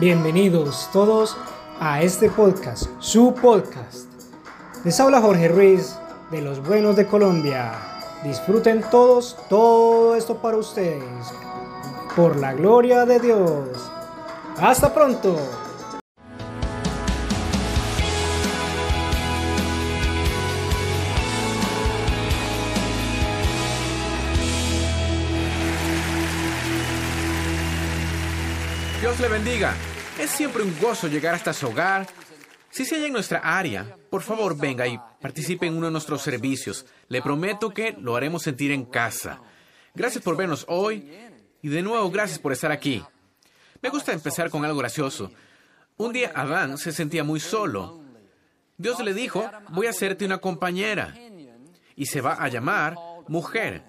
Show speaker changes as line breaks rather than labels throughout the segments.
Bienvenidos todos a este podcast, su podcast. Les habla Jorge Ruiz de Los Buenos de Colombia. Disfruten todos todo esto para ustedes. Por la gloria de Dios. Hasta pronto.
Bendiga. Es siempre un gozo llegar hasta su hogar. Si se halla en nuestra área, por favor venga y participe en uno de nuestros servicios. Le prometo que lo haremos sentir en casa. Gracias por vernos hoy y de nuevo gracias por estar aquí. Me gusta empezar con algo gracioso. Un día Adán se sentía muy solo. Dios le dijo, voy a hacerte una compañera y se va a llamar mujer.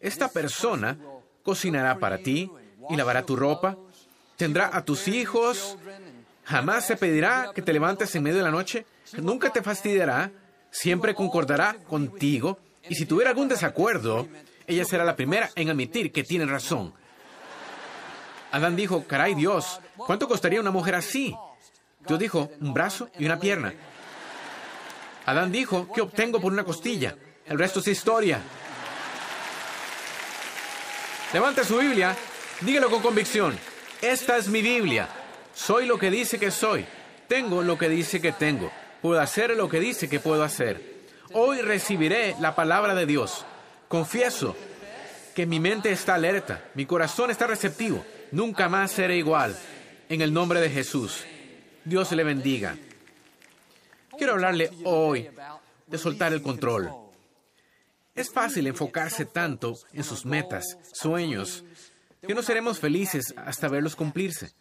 Esta persona cocinará para ti y lavará tu ropa tendrá a tus hijos, jamás se pedirá que te levantes en medio de la noche, nunca te fastidiará, siempre concordará contigo, y si tuviera algún desacuerdo, ella será la primera en admitir que tiene razón. Adán dijo, caray Dios, ¿cuánto costaría una mujer así? Dios dijo, un brazo y una pierna. Adán dijo, ¿qué obtengo por una costilla? El resto es historia. Levante su Biblia, dígalo con convicción. Esta es mi Biblia. Soy lo que dice que soy. Tengo lo que dice que tengo. Puedo hacer lo que dice que puedo hacer. Hoy recibiré la palabra de Dios. Confieso que mi mente está alerta, mi corazón está receptivo. Nunca más seré igual. En el nombre de Jesús. Dios le bendiga. Quiero hablarle hoy de soltar el control. Es fácil enfocarse tanto en sus metas, sueños, que no seremos felices hasta verlos cumplirse.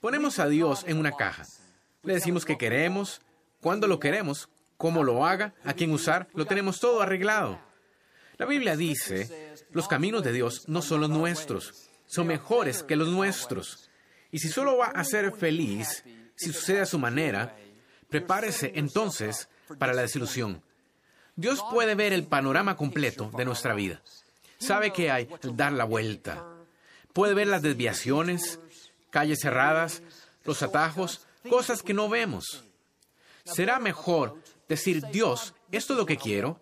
Ponemos a Dios en una caja. Le decimos que queremos, cuándo lo queremos, cómo lo haga, a quién usar, lo tenemos todo arreglado. La Biblia dice, los caminos de Dios no son los nuestros, son mejores que los nuestros. Y si solo va a ser feliz, si sucede a su manera, prepárese entonces para la desilusión. Dios puede ver el panorama completo de nuestra vida. Sabe que hay dar la vuelta, Puede ver las desviaciones, calles cerradas, los atajos, cosas que no vemos. Será mejor decir, Dios, esto es lo que quiero,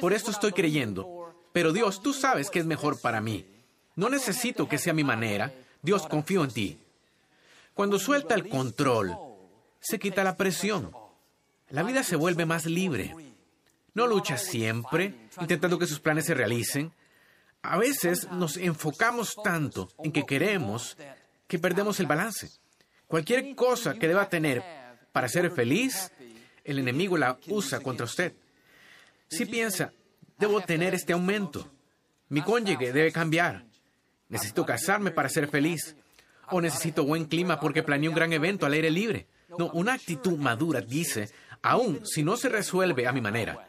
por esto estoy creyendo, pero Dios, tú sabes que es mejor para mí. No necesito que sea mi manera, Dios, confío en ti. Cuando suelta el control, se quita la presión. La vida se vuelve más libre. No lucha siempre, intentando que sus planes se realicen. A veces nos enfocamos tanto en que queremos que perdemos el balance. Cualquier cosa que deba tener para ser feliz, el enemigo la usa contra usted. Si piensa, debo tener este aumento, mi cónyuge debe cambiar, necesito casarme para ser feliz, o necesito buen clima porque planeé un gran evento al aire libre. No, una actitud madura dice, aún si no se resuelve a mi manera,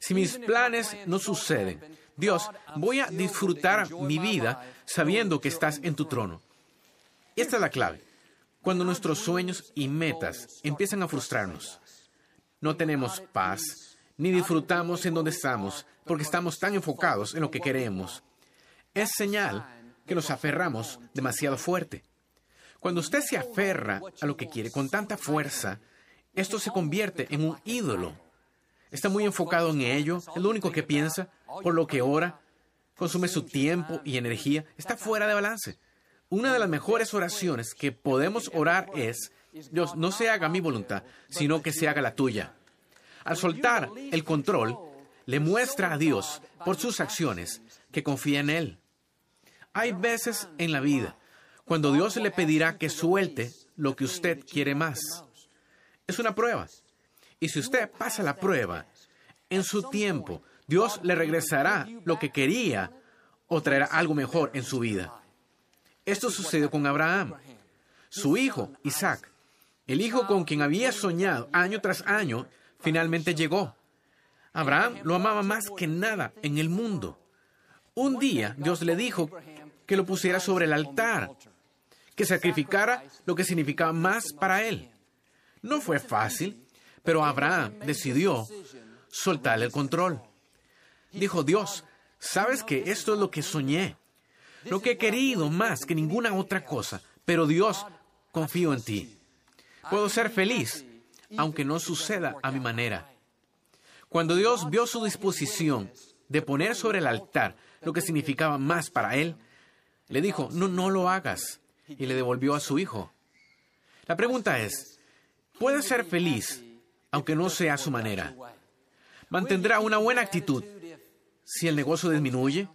si mis planes no suceden, Dios, voy a disfrutar mi vida sabiendo que estás en tu trono. Esta es la clave. Cuando nuestros sueños y metas empiezan a frustrarnos, no tenemos paz, ni disfrutamos en donde estamos, porque estamos tan enfocados en lo que queremos. Es señal que nos aferramos demasiado fuerte. Cuando usted se aferra a lo que quiere con tanta fuerza, esto se convierte en un ídolo Está muy enfocado en ello, es lo único que piensa, por lo que ora, consume su tiempo y energía, está fuera de balance. Una de las mejores oraciones que podemos orar es, Dios, no se haga mi voluntad, sino que se haga la tuya. Al soltar el control, le muestra a Dios, por sus acciones, que confía en Él. Hay veces en la vida cuando Dios le pedirá que suelte lo que usted quiere más. Es una prueba. Y si usted pasa la prueba, en su tiempo, Dios le regresará lo que quería o traerá algo mejor en su vida. Esto sucedió con Abraham. Su hijo, Isaac, el hijo con quien había soñado año tras año, finalmente llegó. Abraham lo amaba más que nada en el mundo. Un día Dios le dijo que lo pusiera sobre el altar, que sacrificara lo que significaba más para él. No fue fácil, pero Abraham decidió soltar el control. Dijo, Dios, sabes que esto es lo que soñé. lo que he querido más que ninguna otra cosa, pero Dios, confío en ti. Puedo ser feliz, aunque no suceda a mi manera. Cuando Dios vio su disposición de poner sobre el altar lo que significaba más para él, le dijo, no, no lo hagas, y le devolvió a su hijo. La pregunta es, ¿puede ser feliz aunque no sea su manera? ¿Mantendrá una buena actitud si el negocio disminuye?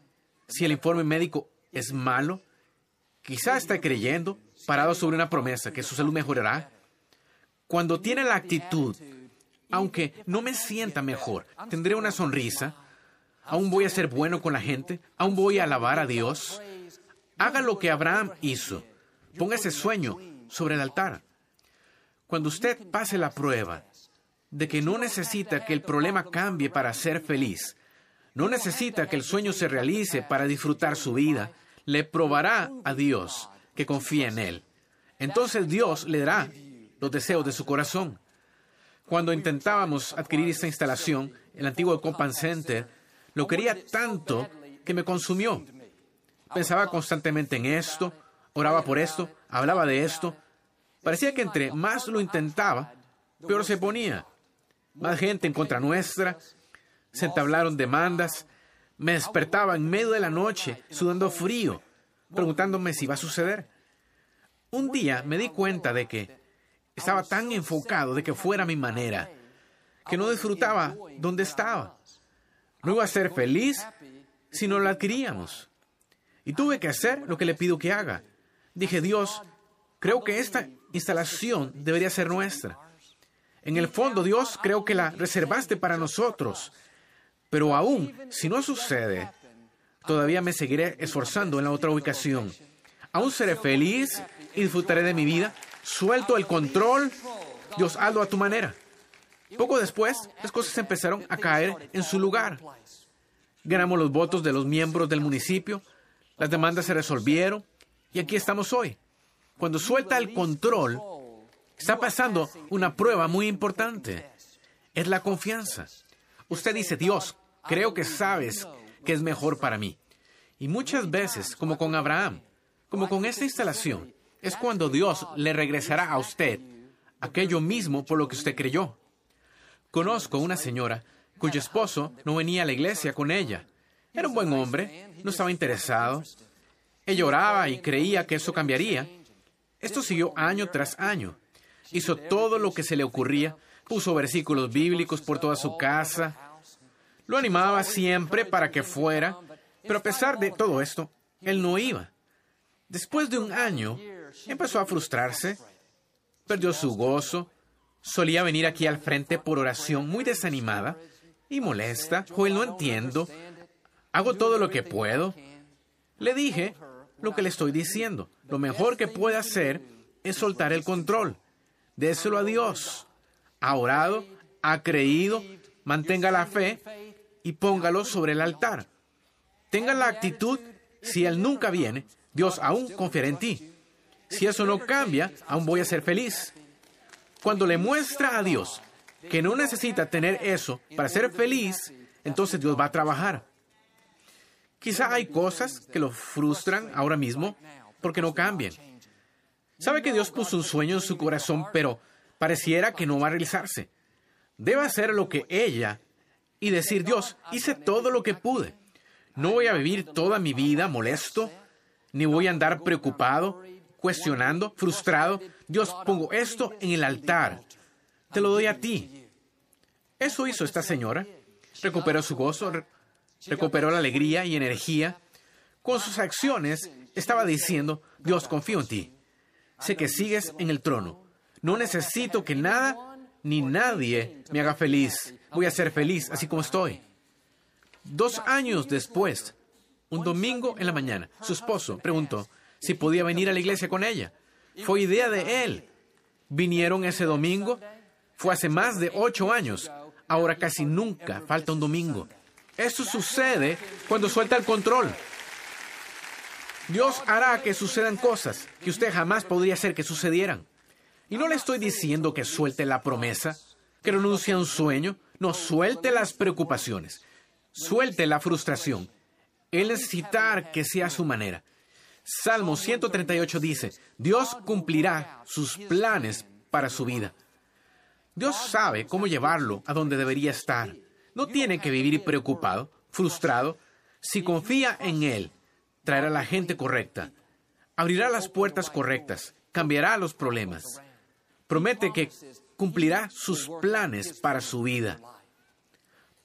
¿Si el informe médico es malo? Quizá está creyendo, parado sobre una promesa, que su salud mejorará. Cuando tiene la actitud, aunque no me sienta mejor, tendré una sonrisa, aún voy a ser bueno con la gente, aún voy a alabar a Dios. Haga lo que Abraham hizo. Ponga ese sueño sobre el altar. Cuando usted pase la prueba de que no necesita que el problema cambie para ser feliz, no necesita que el sueño se realice para disfrutar su vida, le probará a Dios que confía en Él. Entonces Dios le dará los deseos de su corazón. Cuando intentábamos adquirir esta instalación, el antiguo Compan Center, lo quería tanto que me consumió. Pensaba constantemente en esto, oraba por esto, hablaba de esto. Parecía que entre más lo intentaba, peor se ponía. Más gente en contra nuestra, se entablaron demandas, me despertaba en medio de la noche, sudando frío, preguntándome si iba a suceder. Un día me di cuenta de que estaba tan enfocado de que fuera mi manera, que no disfrutaba donde estaba. No iba a ser feliz si no la adquiríamos. Y tuve que hacer lo que le pido que haga. Dije, Dios, creo que esta instalación debería ser nuestra. En el fondo, Dios, creo que la reservaste para nosotros. Pero aún, si no sucede, todavía me seguiré esforzando en la otra ubicación. Aún seré feliz y disfrutaré de mi vida. Suelto el control. Dios, hazlo a tu manera. Poco después, las cosas empezaron a caer en su lugar. Ganamos los votos de los miembros del municipio, las demandas se resolvieron y aquí estamos hoy. Cuando suelta el control, está pasando una prueba muy importante. Es la confianza. Usted dice, Dios, creo que sabes que es mejor para mí. Y muchas veces, como con Abraham, como con esta instalación, es cuando Dios le regresará a usted aquello mismo por lo que usted creyó. Conozco una señora cuyo esposo no venía a la iglesia con ella. Era un buen hombre, no estaba interesado. Ella oraba y creía que eso cambiaría. Esto siguió año tras año. Hizo todo lo que se le ocurría, puso versículos bíblicos por toda su casa. Lo animaba siempre para que fuera, pero a pesar de todo esto, él no iba. Después de un año, empezó a frustrarse, perdió su gozo, solía venir aquí al frente por oración muy desanimada y molesta. Joel, no entiendo. Hago todo lo que puedo. Le dije lo que le estoy diciendo. Lo mejor que puede hacer es soltar el control. Déselo a Dios. Ha orado, ha creído, mantenga la fe y póngalo sobre el altar. Tenga la actitud, si Él nunca viene, Dios aún confiará en ti. Si eso no cambia, aún voy a ser feliz. Cuando le muestra a Dios que no necesita tener eso para ser feliz, entonces Dios va a trabajar. Quizá hay cosas que lo frustran ahora mismo porque no cambian. Sabe que Dios puso un sueño en su corazón, pero pareciera que no va a realizarse. Debe hacer lo que ella y decir, Dios, hice todo lo que pude. No voy a vivir toda mi vida molesto, ni voy a andar preocupado, cuestionando, frustrado. Dios, pongo esto en el altar. Te lo doy a ti. Eso hizo esta señora. Recuperó su gozo, recuperó la alegría y energía. Con sus acciones estaba diciendo, Dios, confío en ti. Sé que sigues en el trono. No necesito que nada ni nadie me haga feliz. Voy a ser feliz así como estoy. Dos años después, un domingo en la mañana, su esposo preguntó si podía venir a la iglesia con ella. Fue idea de él. Vinieron ese domingo. Fue hace más de ocho años. Ahora casi nunca falta un domingo. Esto sucede cuando suelta el control. Dios hará que sucedan cosas que usted jamás podría hacer que sucedieran. Y no le estoy diciendo que suelte la promesa, que renuncie a un sueño, no suelte las preocupaciones, suelte la frustración, el necesitar que sea su manera. Salmo 138 dice, Dios cumplirá sus planes para su vida. Dios sabe cómo llevarlo a donde debería estar. No tiene que vivir preocupado, frustrado. Si confía en Él, traerá la gente correcta, abrirá las puertas correctas, cambiará los problemas. Promete que cumplirá sus planes para su vida.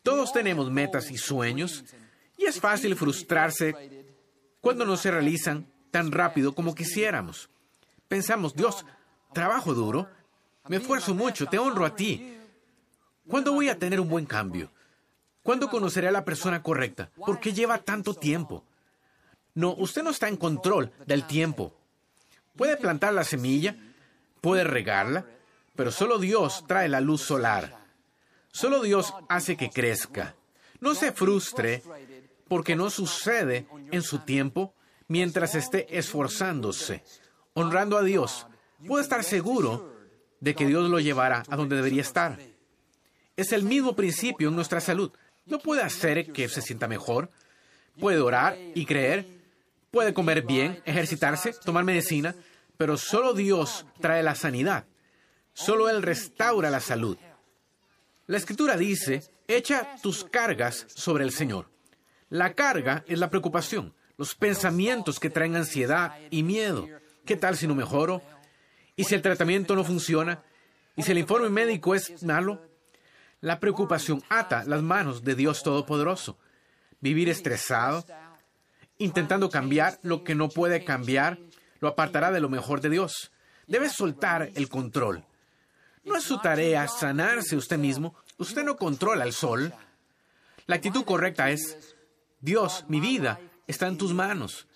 Todos tenemos metas y sueños y es fácil frustrarse cuando no se realizan tan rápido como quisiéramos. Pensamos, Dios, trabajo duro, me esfuerzo mucho, te honro a ti. ¿Cuándo voy a tener un buen cambio? ¿Cuándo conoceré a la persona correcta? ¿Por qué lleva tanto tiempo? No, usted no está en control del tiempo. Puede plantar la semilla, puede regarla, pero solo Dios trae la luz solar. Solo Dios hace que crezca. No se frustre porque no sucede en su tiempo mientras esté esforzándose, honrando a Dios. Puede estar seguro de que Dios lo llevará a donde debería estar. Es el mismo principio en nuestra salud. No puede hacer que se sienta mejor. Puede orar y creer. Puede comer bien, ejercitarse, tomar medicina. Pero solo Dios trae la sanidad. Solo Él restaura la salud. La escritura dice, echa tus cargas sobre el Señor. La carga es la preocupación, los pensamientos que traen ansiedad y miedo. ¿Qué tal si no mejoro? ¿Y si el tratamiento no funciona? ¿Y si el informe médico es malo? La preocupación ata las manos de Dios Todopoderoso. Vivir estresado, intentando cambiar lo que no puede cambiar, lo apartará de lo mejor de Dios. Debe soltar el control. No es su tarea sanarse usted mismo. Usted no controla el sol. La actitud correcta es, Dios, mi vida está en tus manos.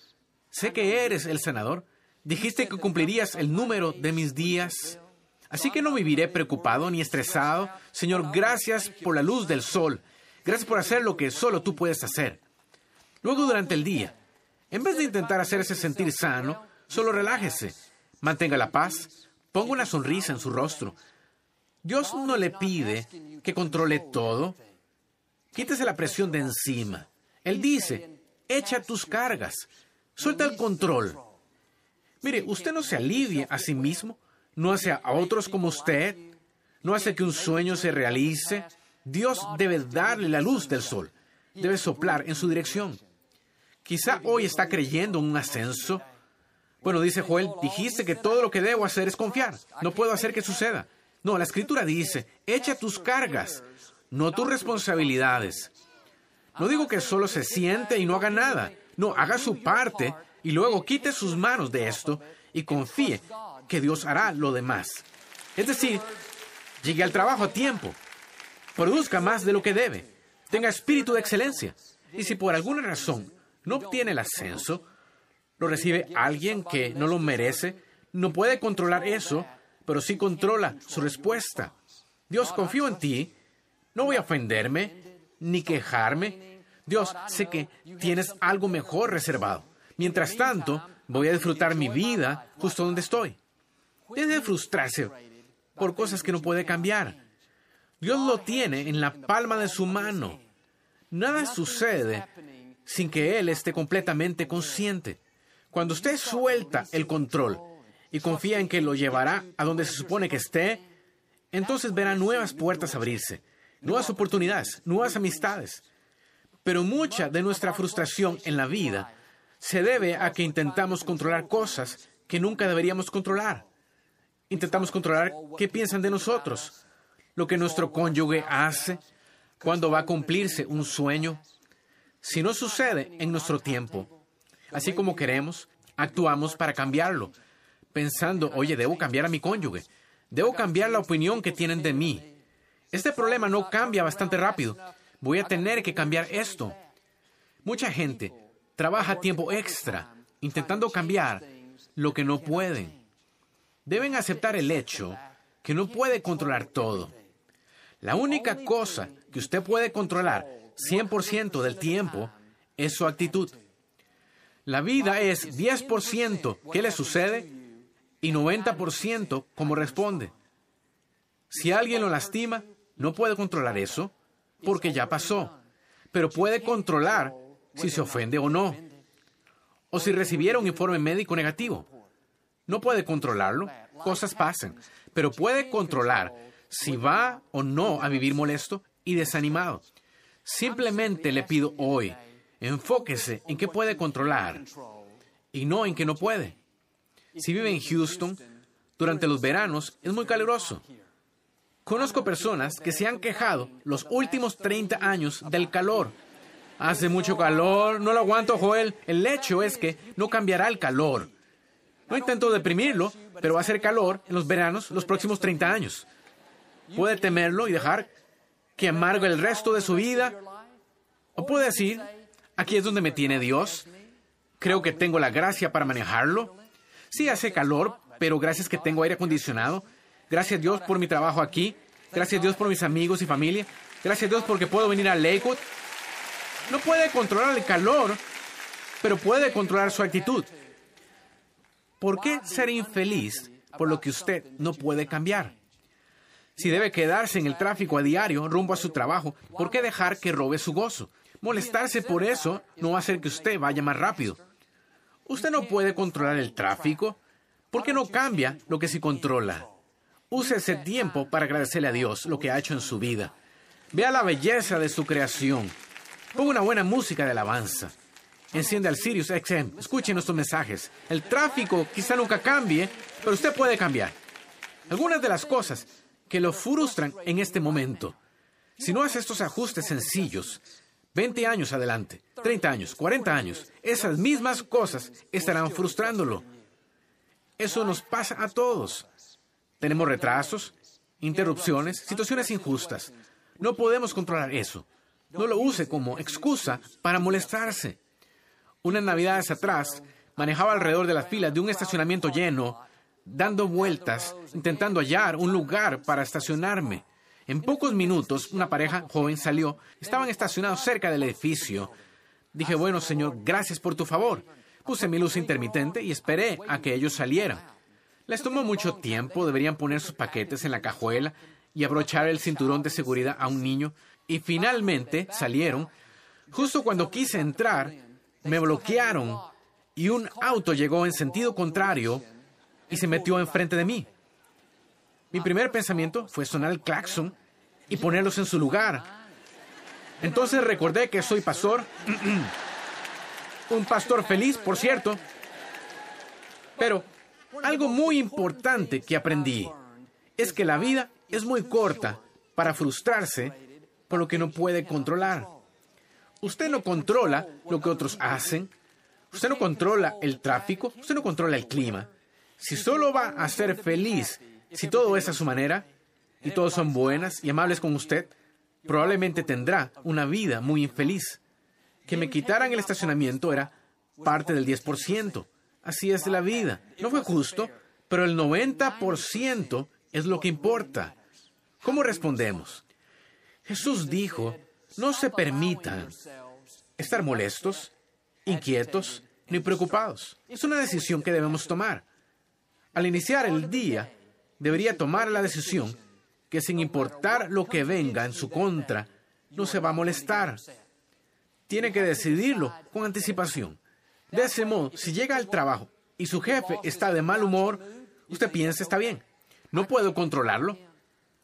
Sé que eres el sanador. Dijiste que cumplirías el número de mis días. Así que no viviré preocupado ni estresado. Señor, gracias por la luz del sol. Gracias por hacer lo que solo tú puedes hacer. Luego durante el día, en vez de intentar hacerse sentir sano, solo relájese. Mantenga la paz. Ponga una sonrisa en su rostro. Dios no le pide que controle todo. Quítese la presión de encima. Él dice, echa tus cargas, suelta el control. Mire, usted no se alivia a sí mismo, no hace a otros como usted, no hace que un sueño se realice. Dios debe darle la luz del sol, debe soplar en su dirección. Quizá hoy está creyendo en un ascenso. Bueno, dice Joel, dijiste que todo lo que debo hacer es confiar. No puedo hacer que suceda. No, la escritura dice, echa tus cargas, no tus responsabilidades. No digo que solo se siente y no haga nada. No, haga su parte y luego quite sus manos de esto y confíe que Dios hará lo demás. Es decir, llegue al trabajo a tiempo, produzca más de lo que debe, tenga espíritu de excelencia. Y si por alguna razón no obtiene el ascenso, lo recibe alguien que no lo merece, no puede controlar eso, pero sí controla su respuesta. Dios, confío en ti, no voy a ofenderme, ni quejarme. Dios, sé que tienes algo mejor reservado. Mientras tanto, voy a disfrutar mi vida justo donde estoy. Deje de frustrarse por cosas que no puede cambiar. Dios lo tiene en la palma de su mano. Nada sucede sin que Él esté completamente consciente. Cuando usted suelta el control y confía en que lo llevará a donde se supone que esté, entonces verá nuevas puertas abrirse nuevas oportunidades, nuevas amistades. Pero mucha de nuestra frustración en la vida se debe a que intentamos controlar cosas que nunca deberíamos controlar. Intentamos controlar qué piensan de nosotros, lo que nuestro cónyuge hace, cuándo va a cumplirse un sueño. Si no sucede en nuestro tiempo, así como queremos, actuamos para cambiarlo, pensando, oye, debo cambiar a mi cónyuge, debo cambiar la opinión que tienen de mí, este problema no cambia bastante rápido. Voy a tener que cambiar esto. Mucha gente trabaja tiempo extra intentando cambiar lo que no pueden. Deben aceptar el hecho que no puede controlar todo. La única cosa que usted puede controlar 100% del tiempo es su actitud. La vida es 10% qué le sucede y 90% cómo responde. Si alguien lo lastima, no puede controlar eso porque ya pasó, pero puede controlar si se ofende o no. o si recibiera un informe médico negativo. No puede controlarlo, cosas pasan, pero puede controlar si va o no a vivir molesto y desanimado. Simplemente le pido hoy, enfóquese en qué puede controlar y no en qué no puede. Si vive en Houston, durante los veranos es muy caluroso. Conozco personas que se han quejado los últimos 30 años del calor. Hace mucho calor, no lo aguanto, Joel. El hecho es que no cambiará el calor. No intento deprimirlo, pero va a ser calor en los veranos los próximos 30 años. Puede temerlo y dejar que amargue el resto de su vida. O puede decir, aquí es donde me tiene Dios. Creo que tengo la gracia para manejarlo. Sí hace calor, pero gracias que tengo aire acondicionado. Gracias Dios por mi trabajo aquí. Gracias Dios por mis amigos y familia. Gracias Dios porque puedo venir a Lakewood. No puede controlar el calor, pero puede controlar su actitud. ¿Por qué ser infeliz por lo que usted no puede cambiar? Si debe quedarse en el tráfico a diario rumbo a su trabajo, ¿por qué dejar que robe su gozo? Molestarse por eso no va a hacer que usted vaya más rápido. Usted no puede controlar el tráfico. ¿Por qué no cambia lo que sí controla? Use ese tiempo para agradecerle a Dios lo que ha hecho en su vida. Vea la belleza de su creación. Ponga una buena música de alabanza. Enciende al Sirius XM. Escuche nuestros mensajes. El tráfico quizá nunca cambie, pero usted puede cambiar. Algunas de las cosas que lo frustran en este momento. Si no hace estos ajustes sencillos, 20 años adelante, 30 años, 40 años, esas mismas cosas estarán frustrándolo. Eso nos pasa a todos. Tenemos retrasos, interrupciones, situaciones injustas. No podemos controlar eso. No lo use como excusa para molestarse. Unas navidades atrás, manejaba alrededor de las filas de un estacionamiento lleno, dando vueltas, intentando hallar un lugar para estacionarme. En pocos minutos, una pareja joven salió. Estaban estacionados cerca del edificio. Dije, bueno, señor, gracias por tu favor. Puse mi luz intermitente y esperé a que ellos salieran. Les tomó mucho tiempo, deberían poner sus paquetes en la cajuela y abrochar el cinturón de seguridad a un niño. Y finalmente salieron. Justo cuando quise entrar, me bloquearon y un auto llegó en sentido contrario y se metió enfrente de mí. Mi primer pensamiento fue sonar el claxon y ponerlos en su lugar. Entonces recordé que soy pastor, un pastor feliz, por cierto. Pero algo muy importante que aprendí es que la vida es muy corta para frustrarse por lo que no puede controlar. Usted no controla lo que otros hacen. Usted no controla el tráfico. Usted no controla el clima. Si solo va a ser feliz, si todo es a su manera, y todos son buenas y amables con usted, probablemente tendrá una vida muy infeliz. Que me quitaran el estacionamiento era parte del 10%. Así es la vida. No fue justo, pero el 90% es lo que importa. ¿Cómo respondemos? Jesús dijo, no se permitan estar molestos, inquietos ni preocupados. Es una decisión que debemos tomar. Al iniciar el día, debería tomar la decisión que sin importar lo que venga en su contra, no se va a molestar. Tiene que decidirlo con anticipación. De ese modo, si llega al trabajo y su jefe está de mal humor, usted piensa está bien. No puedo controlarlo.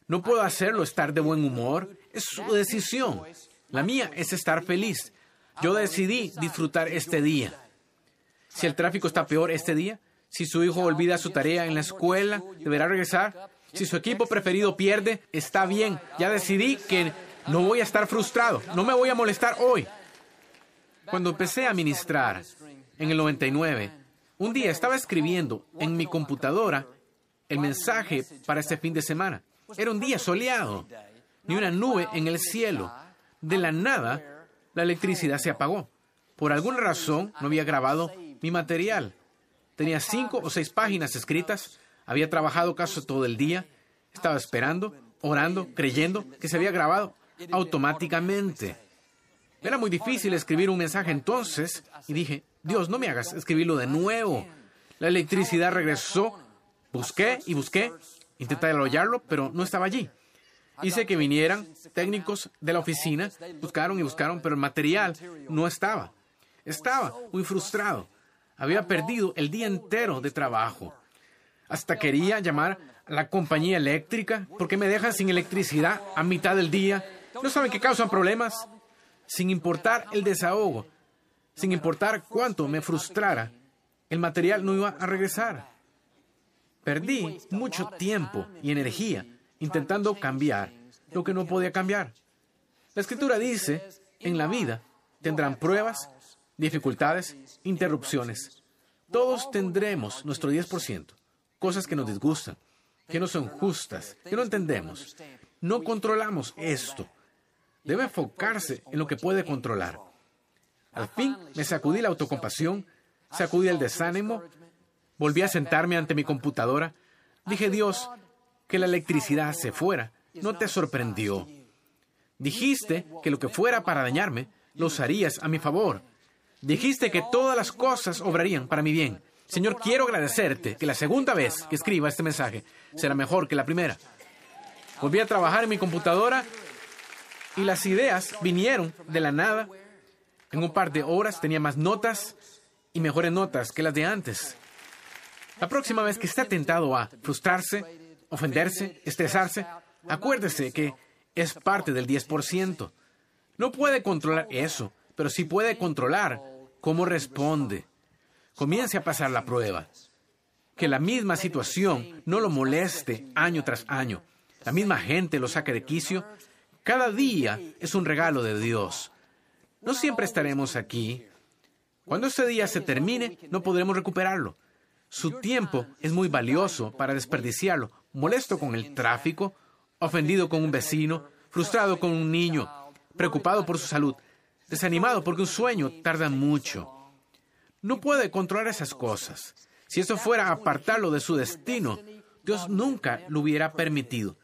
No puedo hacerlo estar de buen humor. Es su decisión. La mía es estar feliz. Yo decidí disfrutar este día. Si el tráfico está peor este día, si su hijo olvida su tarea en la escuela, deberá regresar. Si su equipo preferido pierde, está bien. Ya decidí que no voy a estar frustrado. No me voy a molestar hoy. Cuando empecé a ministrar en el 99, un día estaba escribiendo en mi computadora el mensaje para este fin de semana. Era un día soleado, ni una nube en el cielo. De la nada, la electricidad se apagó. Por alguna razón, no había grabado mi material. Tenía cinco o seis páginas escritas, había trabajado casi todo el día, estaba esperando, orando, creyendo que se había grabado automáticamente. Era muy difícil escribir un mensaje entonces y dije, Dios, no me hagas escribirlo de nuevo. La electricidad regresó, busqué y busqué, intenté hallarlo, pero no estaba allí. Hice que vinieran técnicos de la oficina, buscaron y buscaron, pero el material no estaba. Estaba muy frustrado. Había perdido el día entero de trabajo. Hasta quería llamar a la compañía eléctrica porque me dejan sin electricidad a mitad del día. ¿No saben que causan problemas? Sin importar el desahogo, sin importar cuánto me frustrara, el material no iba a regresar. Perdí mucho tiempo y energía intentando cambiar lo que no podía cambiar. La escritura dice, en la vida tendrán pruebas, dificultades, interrupciones. Todos tendremos nuestro 10%, cosas que nos disgustan, que no son justas, que no entendemos. No controlamos esto. Debe enfocarse en lo que puede controlar. Al fin me sacudí la autocompasión, sacudí el desánimo, volví a sentarme ante mi computadora. Dije, Dios, que la electricidad se fuera, no te sorprendió. Dijiste que lo que fuera para dañarme, lo usarías a mi favor. Dijiste que todas las cosas obrarían para mi bien. Señor, quiero agradecerte que la segunda vez que escriba este mensaje será mejor que la primera. Volví a trabajar en mi computadora y las ideas vinieron de la nada. En un par de horas tenía más notas y mejores notas que las de antes. La próxima vez que esté tentado a frustrarse, ofenderse, estresarse, acuérdese que es parte del 10%. No puede controlar eso, pero sí puede controlar cómo responde. Comience a pasar la prueba. Que la misma situación no lo moleste año tras año. La misma gente lo saque de quicio. Cada día es un regalo de Dios. No siempre estaremos aquí. Cuando ese día se termine, no podremos recuperarlo. Su tiempo es muy valioso para desperdiciarlo, molesto con el tráfico, ofendido con un vecino, frustrado con un niño, preocupado por su salud, desanimado porque un sueño tarda mucho. No puede controlar esas cosas. Si eso fuera apartarlo de su destino, Dios nunca lo hubiera permitido.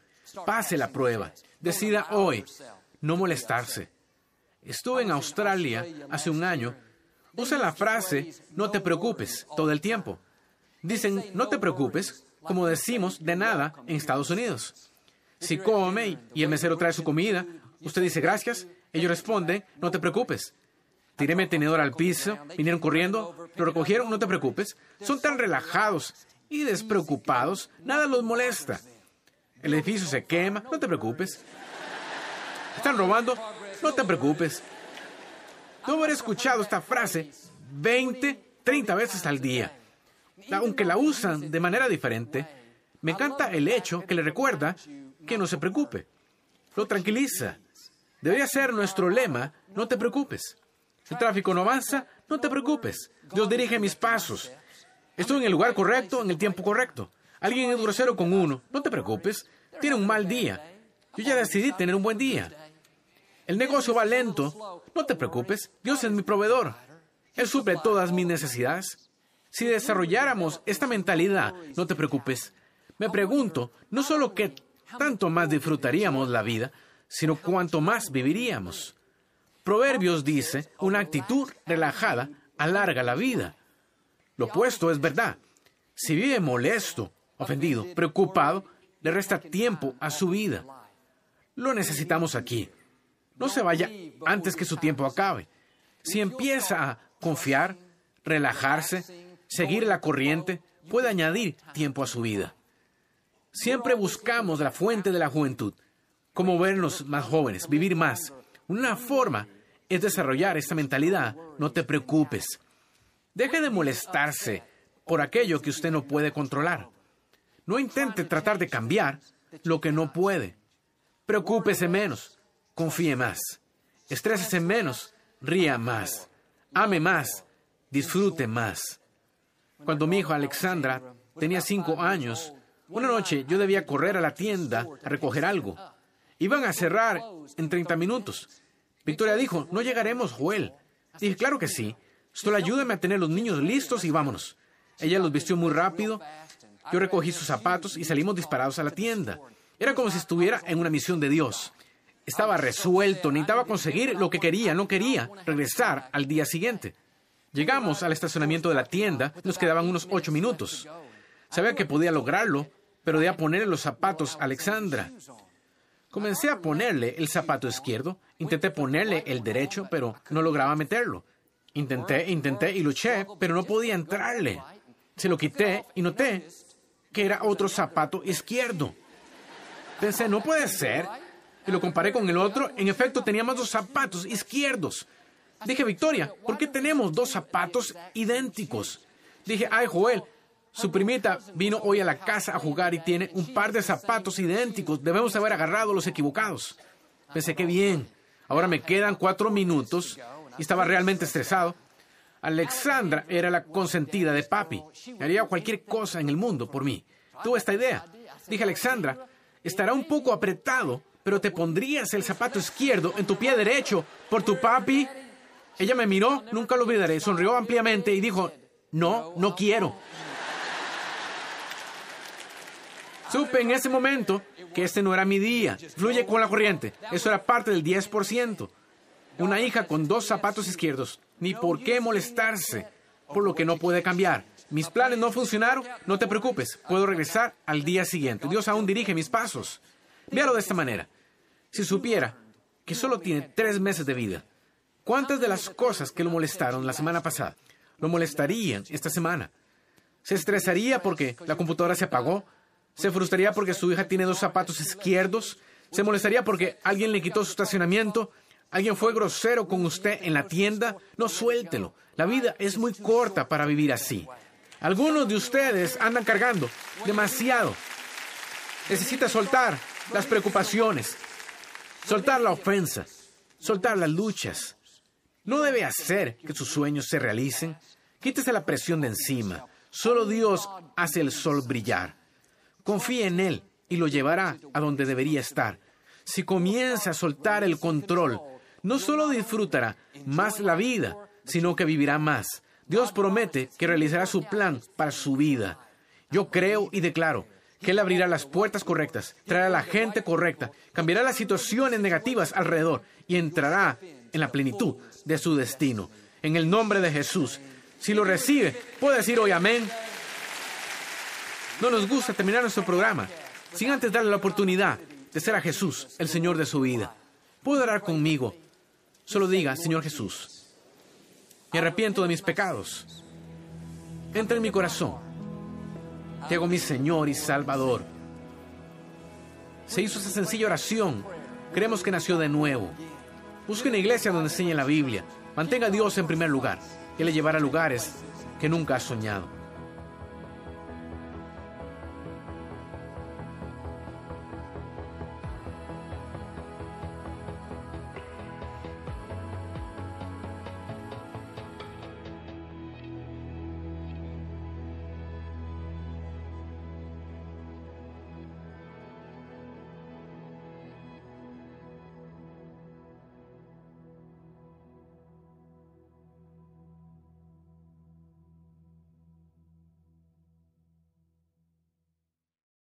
Pase la prueba. Decida hoy no molestarse. Estuve en Australia hace un año. Usa la frase no te preocupes todo el tiempo. Dicen no te preocupes, como decimos de nada en Estados Unidos. Si come y el mesero trae su comida, usted dice gracias, ellos responden no te preocupes. Tiré mi tenedor al piso, vinieron corriendo, lo recogieron, no te preocupes. Son tan relajados y despreocupados, nada los molesta. El edificio se quema, no te preocupes. Están robando, no te preocupes. Debo haber escuchado esta frase 20, 30 veces al día. Aunque la usan de manera diferente, me encanta el hecho que le recuerda que no se preocupe. Lo tranquiliza. Debería ser nuestro lema, no te preocupes. El tráfico no avanza, no te preocupes. Dios dirige mis pasos. Estoy en el lugar correcto, en el tiempo correcto. Alguien es grosero con uno, no te preocupes. Tiene un mal día. Yo ya decidí tener un buen día. El negocio va lento, no te preocupes. Dios es mi proveedor. Él suple todas mis necesidades. Si desarrolláramos esta mentalidad, no te preocupes, me pregunto, no solo qué tanto más disfrutaríamos la vida, sino cuánto más viviríamos. Proverbios dice, una actitud relajada alarga la vida. Lo opuesto es verdad. Si vive molesto, ofendido, preocupado, le resta tiempo a su vida. Lo necesitamos aquí. No se vaya antes que su tiempo acabe. Si empieza a confiar, relajarse, seguir la corriente, puede añadir tiempo a su vida. Siempre buscamos la fuente de la juventud, cómo vernos más jóvenes, vivir más. Una forma es desarrollar esta mentalidad. No te preocupes. Deje de molestarse por aquello que usted no puede controlar. No intente tratar de cambiar lo que no puede. Preocúpese menos, confíe más. Estrésese menos, ría más. Ame más, disfrute más. Cuando mi hijo Alexandra tenía cinco años, una noche yo debía correr a la tienda a recoger algo. Iban a cerrar en 30 minutos. Victoria dijo, no llegaremos, Joel. Dije, claro que sí. Solo ayúdame a tener los niños listos y vámonos. Ella los vistió muy rápido. Yo recogí sus zapatos y salimos disparados a la tienda. Era como si estuviera en una misión de Dios. Estaba resuelto, necesitaba conseguir lo que quería, no quería regresar al día siguiente. Llegamos al estacionamiento de la tienda, nos quedaban unos ocho minutos. Sabía que podía lograrlo, pero debía ponerle los zapatos a Alexandra. Comencé a ponerle el zapato izquierdo, intenté ponerle el derecho, pero no lograba meterlo. Intenté, intenté y luché, pero no podía entrarle. Se lo quité y noté que era otro zapato izquierdo. Pensé, no puede ser. Y lo comparé con el otro. En efecto, teníamos dos zapatos izquierdos. Dije, Victoria, ¿por qué tenemos dos zapatos idénticos? Dije, ay, Joel, su primita vino hoy a la casa a jugar y tiene un par de zapatos idénticos. Debemos haber agarrado los equivocados. Pensé, qué bien. Ahora me quedan cuatro minutos y estaba realmente estresado. Alexandra era la consentida de papi. Haría cualquier cosa en el mundo por mí. Tuve esta idea. Dije, Alexandra, estará un poco apretado, pero te pondrías el zapato izquierdo en tu pie derecho por tu papi. Ella me miró, nunca lo olvidaré, sonrió ampliamente y dijo, no, no quiero. Supe en ese momento que este no era mi día. Fluye con la corriente. Eso era parte del 10%. Una hija con dos zapatos izquierdos. Ni por qué molestarse por lo que no puede cambiar. Mis planes no funcionaron, no te preocupes. Puedo regresar al día siguiente. Dios aún dirige mis pasos. Véalo de esta manera. Si supiera que solo tiene tres meses de vida, ¿cuántas de las cosas que lo molestaron la semana pasada lo molestarían esta semana? ¿Se estresaría porque la computadora se apagó? ¿Se frustraría porque su hija tiene dos zapatos izquierdos? ¿Se molestaría porque alguien le quitó su estacionamiento? ¿Alguien fue grosero con usted en la tienda? No suéltelo. La vida es muy corta para vivir así. Algunos de ustedes andan cargando demasiado. Necesita soltar las preocupaciones, soltar la ofensa, soltar las luchas. No debe hacer que sus sueños se realicen. Quítese la presión de encima. Solo Dios hace el sol brillar. Confíe en Él y lo llevará a donde debería estar. Si comienza a soltar el control, no solo disfrutará más la vida, sino que vivirá más. Dios promete que realizará su plan para su vida. Yo creo y declaro que Él abrirá las puertas correctas, traerá a la gente correcta, cambiará las situaciones negativas alrededor y entrará en la plenitud de su destino. En el nombre de Jesús. Si lo recibe, puede decir hoy amén. No nos gusta terminar nuestro programa sin antes darle la oportunidad de ser a Jesús el Señor de su vida. Puede orar conmigo. Solo diga, Señor Jesús, me arrepiento de mis pecados. Entra en mi corazón. Te hago mi Señor y Salvador. Se hizo esa sencilla oración. Creemos que nació de nuevo. Busque una iglesia donde enseñe la Biblia. Mantenga a Dios en primer lugar. y le llevará a lugares que nunca ha soñado.